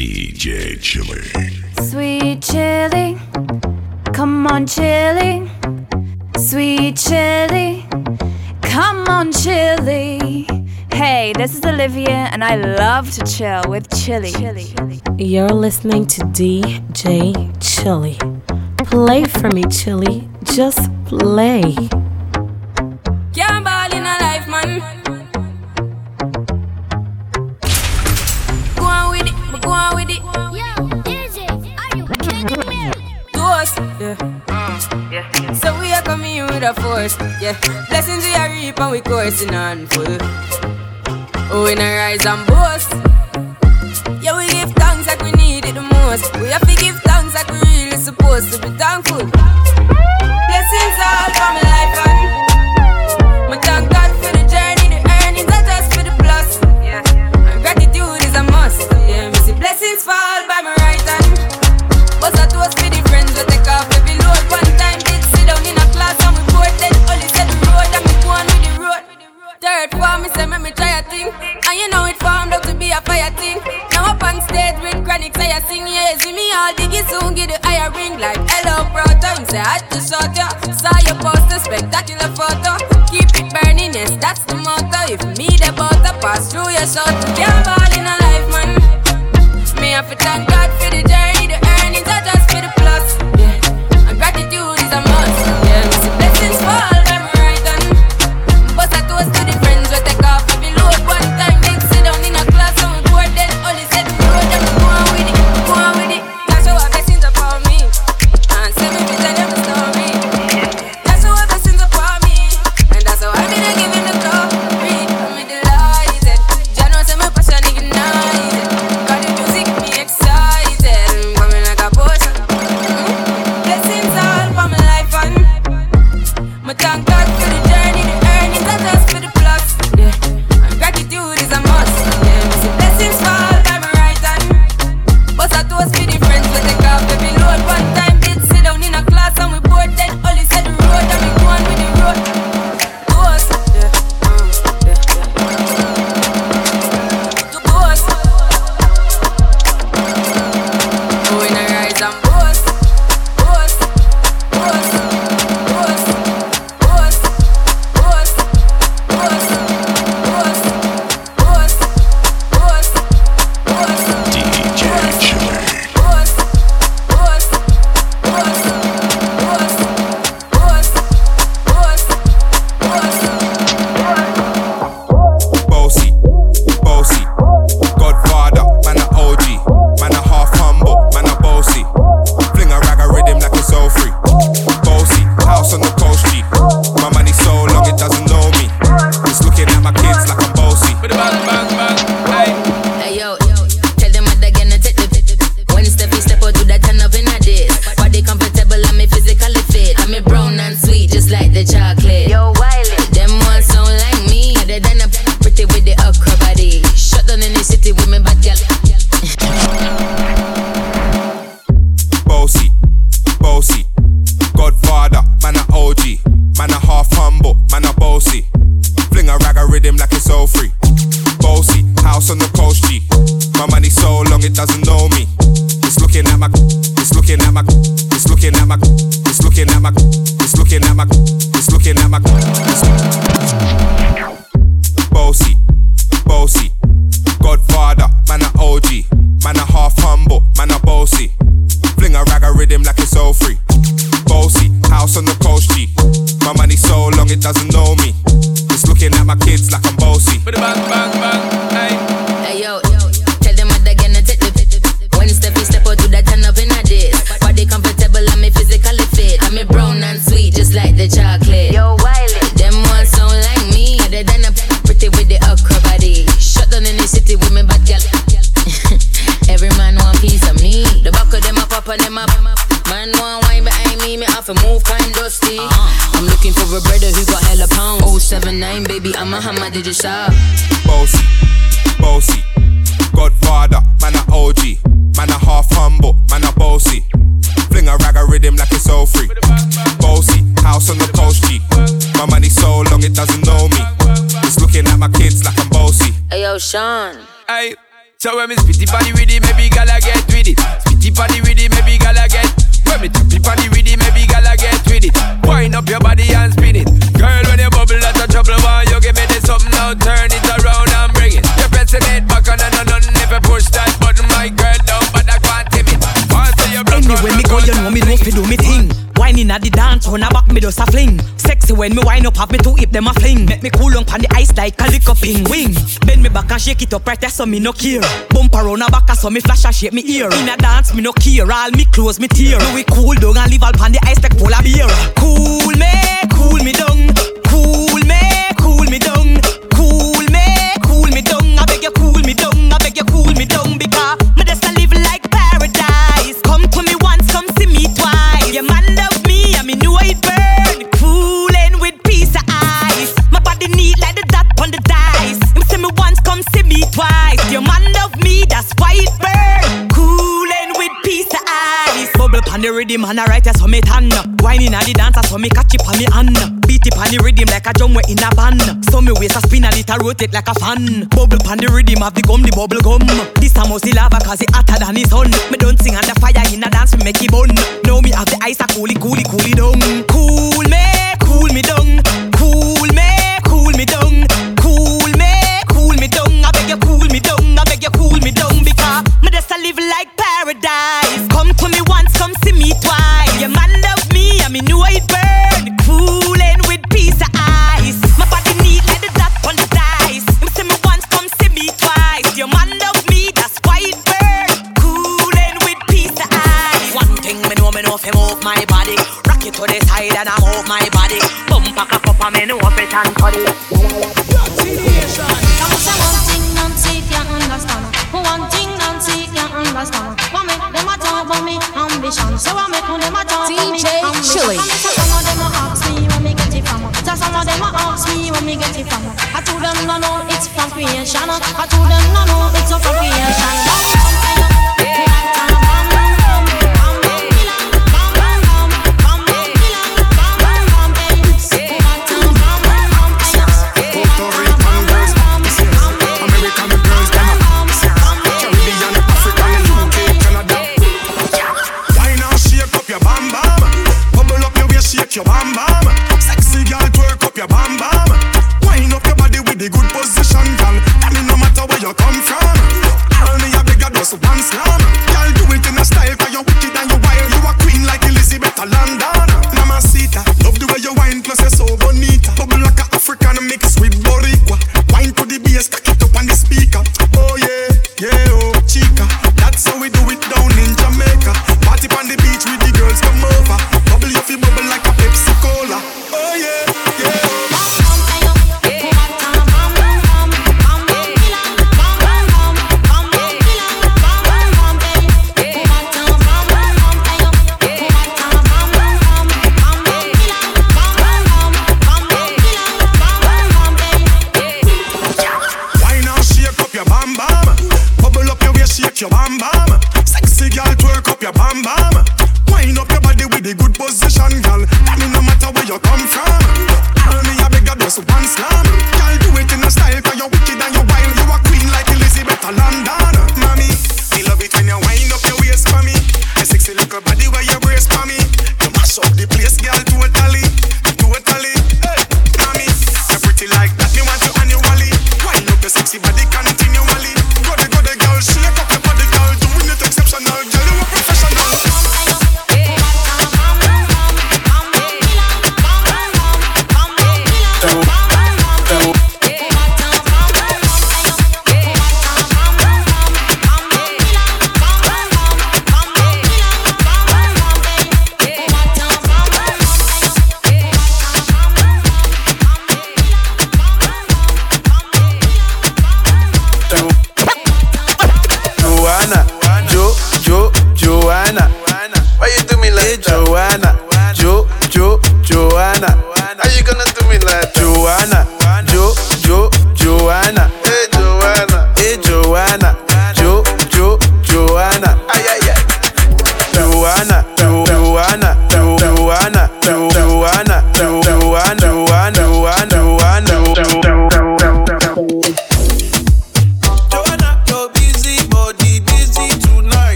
DJ Chilly. Sweet Chilly, come on, Chilly. Sweet Chilly, come on, Chilly. Hey, this is Olivia, and I love to chill with Chilly. You're listening to DJ Chilly. Play for me, Chilly. Just play. In a life, man. Yeah. Yeah. So we are coming with a force. Yeah. Blessings we are reaping, we coursing on full. Oh, we rise and boast. Yeah, we give thanks like we need it the most. We are bossy. Fling a rag a rhythm like it's all free. Bossy, house on the coast G. My money so long it doesn't know me. on them up. Man want wine, but I ain't me. me off a move kind dusty. Uh-huh. I'm looking for a brother who got hella pounds. Oh seven nine, baby, I'm a hammer, did you saw? Bossy, bossy, Godfather, man a OG, man a half humble, man a bossy. Fling a rag a rhythm like it's all free. Bossy, house on the coast G. My money so long it doesn't know me. It's looking at my kids like I'm bossy. Hey yo, Sean. Hey. So when me spitty body with it, maybe gala get with it. Spitty body with it, maybe gala get. When me tappy body with it, maybe gala get with it. Wind up your body and spin it, girl. When you bubble, that's a trouble. Why you give me this something now? Turn Boy, you know me no fi do me thing. Whining at the dance, run a back me just a fling. Sexy when me wine up, have me two hip them a fling. Make me cool on pan the ice like a liquor ping wing. Bend me back and shake it up right there, so me no care. Bump around a back, so me flash and shake me ear. In a dance, me no care. All me clothes me tear. Do we cool down and leave all pan the ice like polar beer. Cool me, cool me down. on the rhythm and I write it so me tan. Whining at the dancer so me catch it on me hand. Beat it on the rhythm like a drum we in a band. So me waist a spin and it a rotate like a fan. Bubble on the rhythm have the gum, the bubble gum. This time must the lava cause it hotter than the sun. Me don't sing under fire in a dance me make it bun. Now me have the ice a cool it, cool it, cool it down. Cool.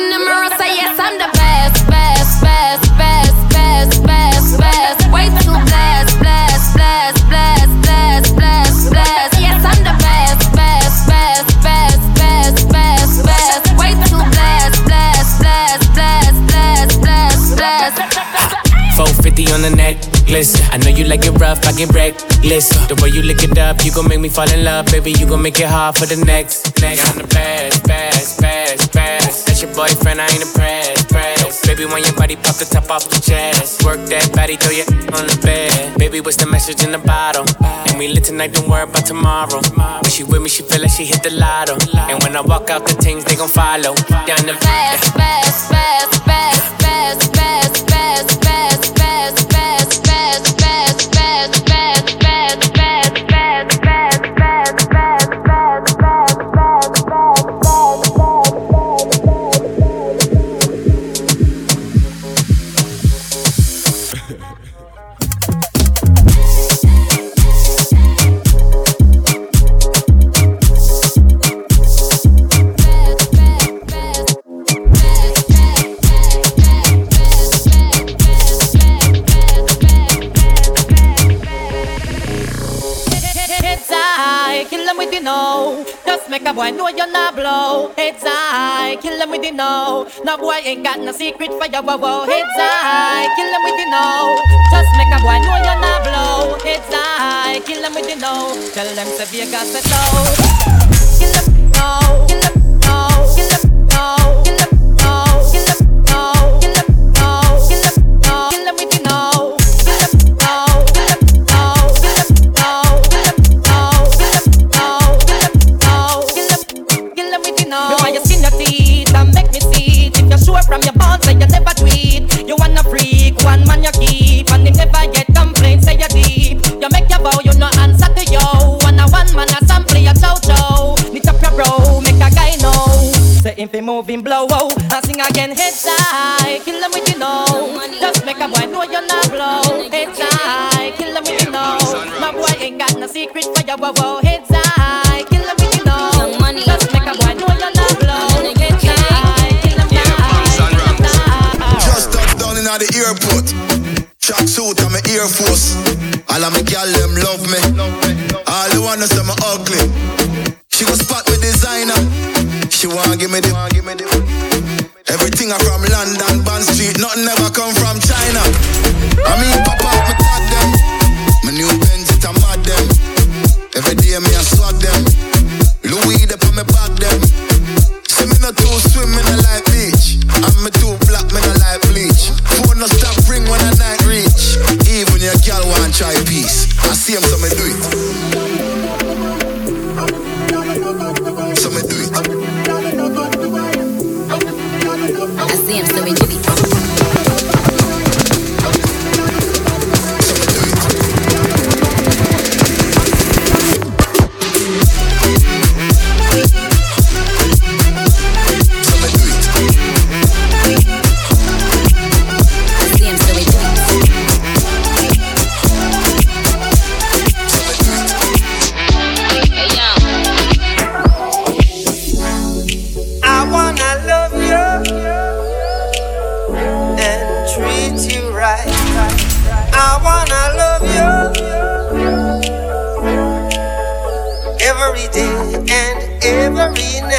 in the mirror, say yes, I'm the best, best, best, best, best, best, best. Way too blessed, blessed, blessed, blessed, blessed, blessed, blessed. Yes, I'm the best, best, best, best, best, best, best. Way too blessed, blessed, blessed, blessed, blessed, blessed, blessed. 450 on the. I know you like it rough, I get. The way you lick it up, you gon' make me fall in love, baby. You gon' make it hard for the next. Next, I'm the best, best, best. That's your boyfriend, I ain't impressed. Press. Baby, when your body pop the top off the chest. Work that body, throw your on the bed. Baby, what's the message in the bottle? And we lit tonight, don't worry about tomorrow. When she with me, she feel like she hit the lotto. And when I walk out, the things, they gon' follow. Down the fast, fast, fast, fast, fast, fast, fast. Now, boy ain't got no secret for your wow wow. It's I kill them with you know. Just make a boy know you're not blow. Heads I kill them with you know. Tell them to be a gossip low. Kill them, no. Kill them. And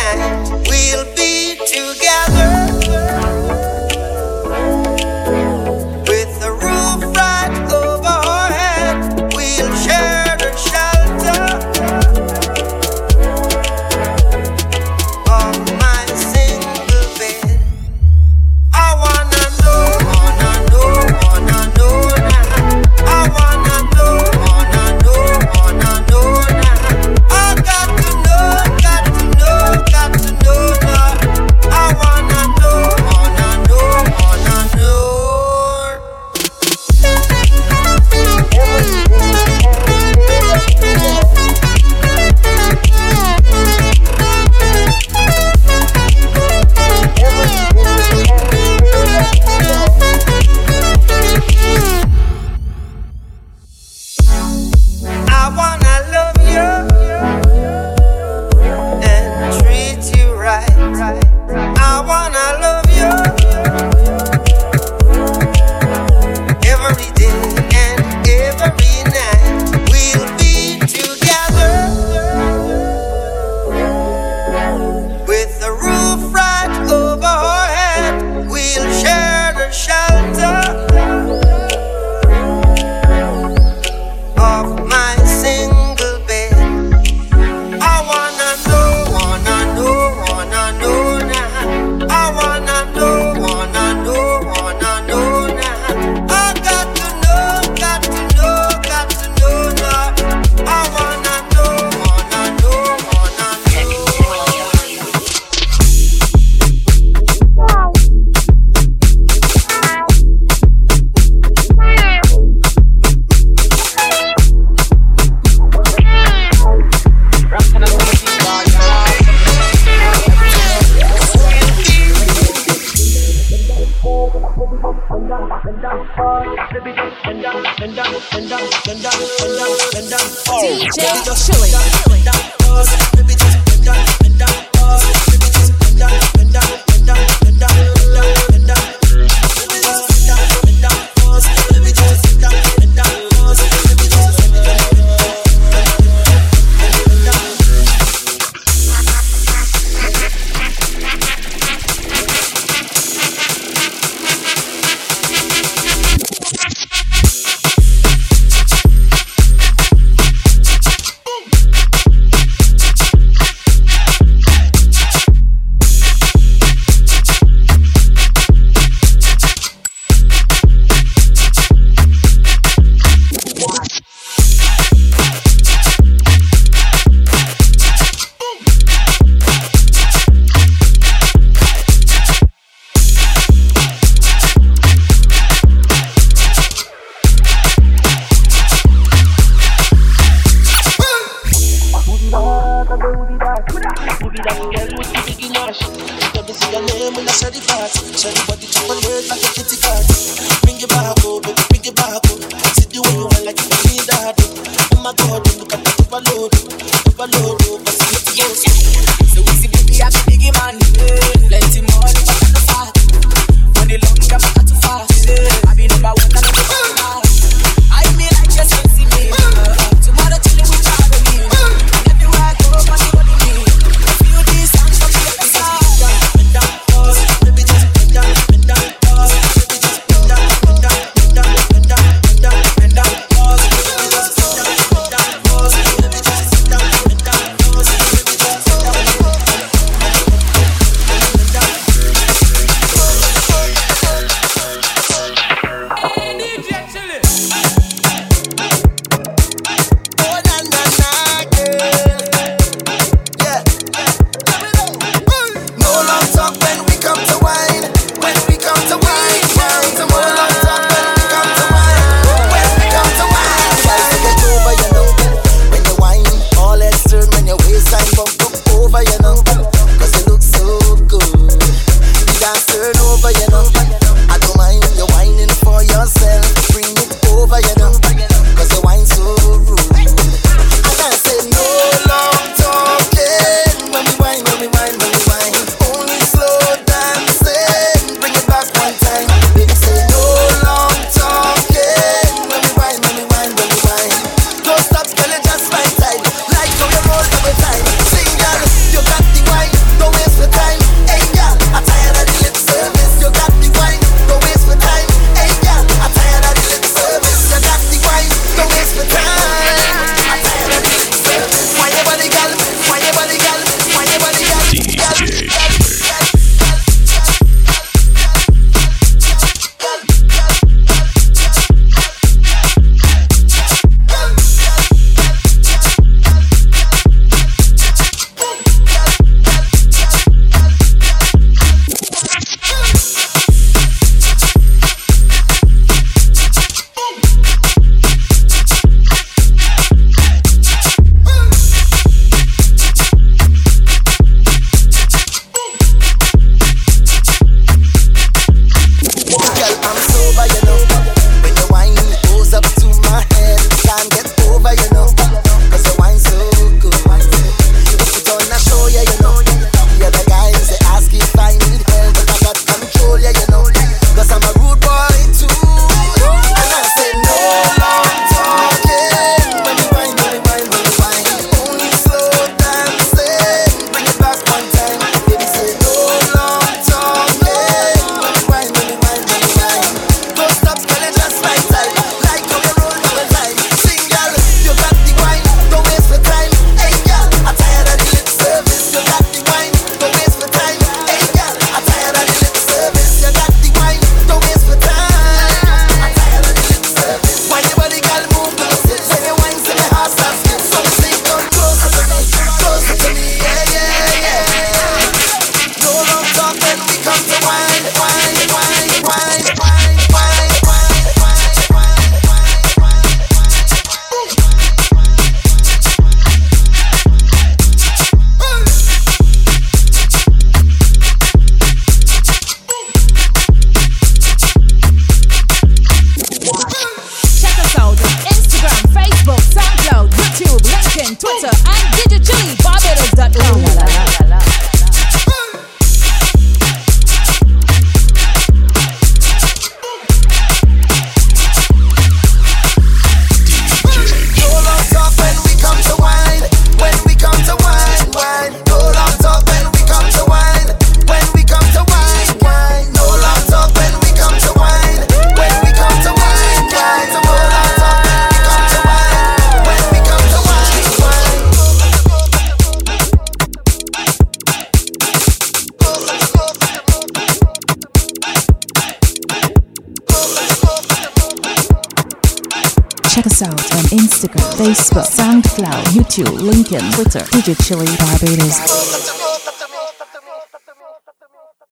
Facebook, SoundCloud, YouTube, LinkedIn, Twitter, DJ Chilly Barbados.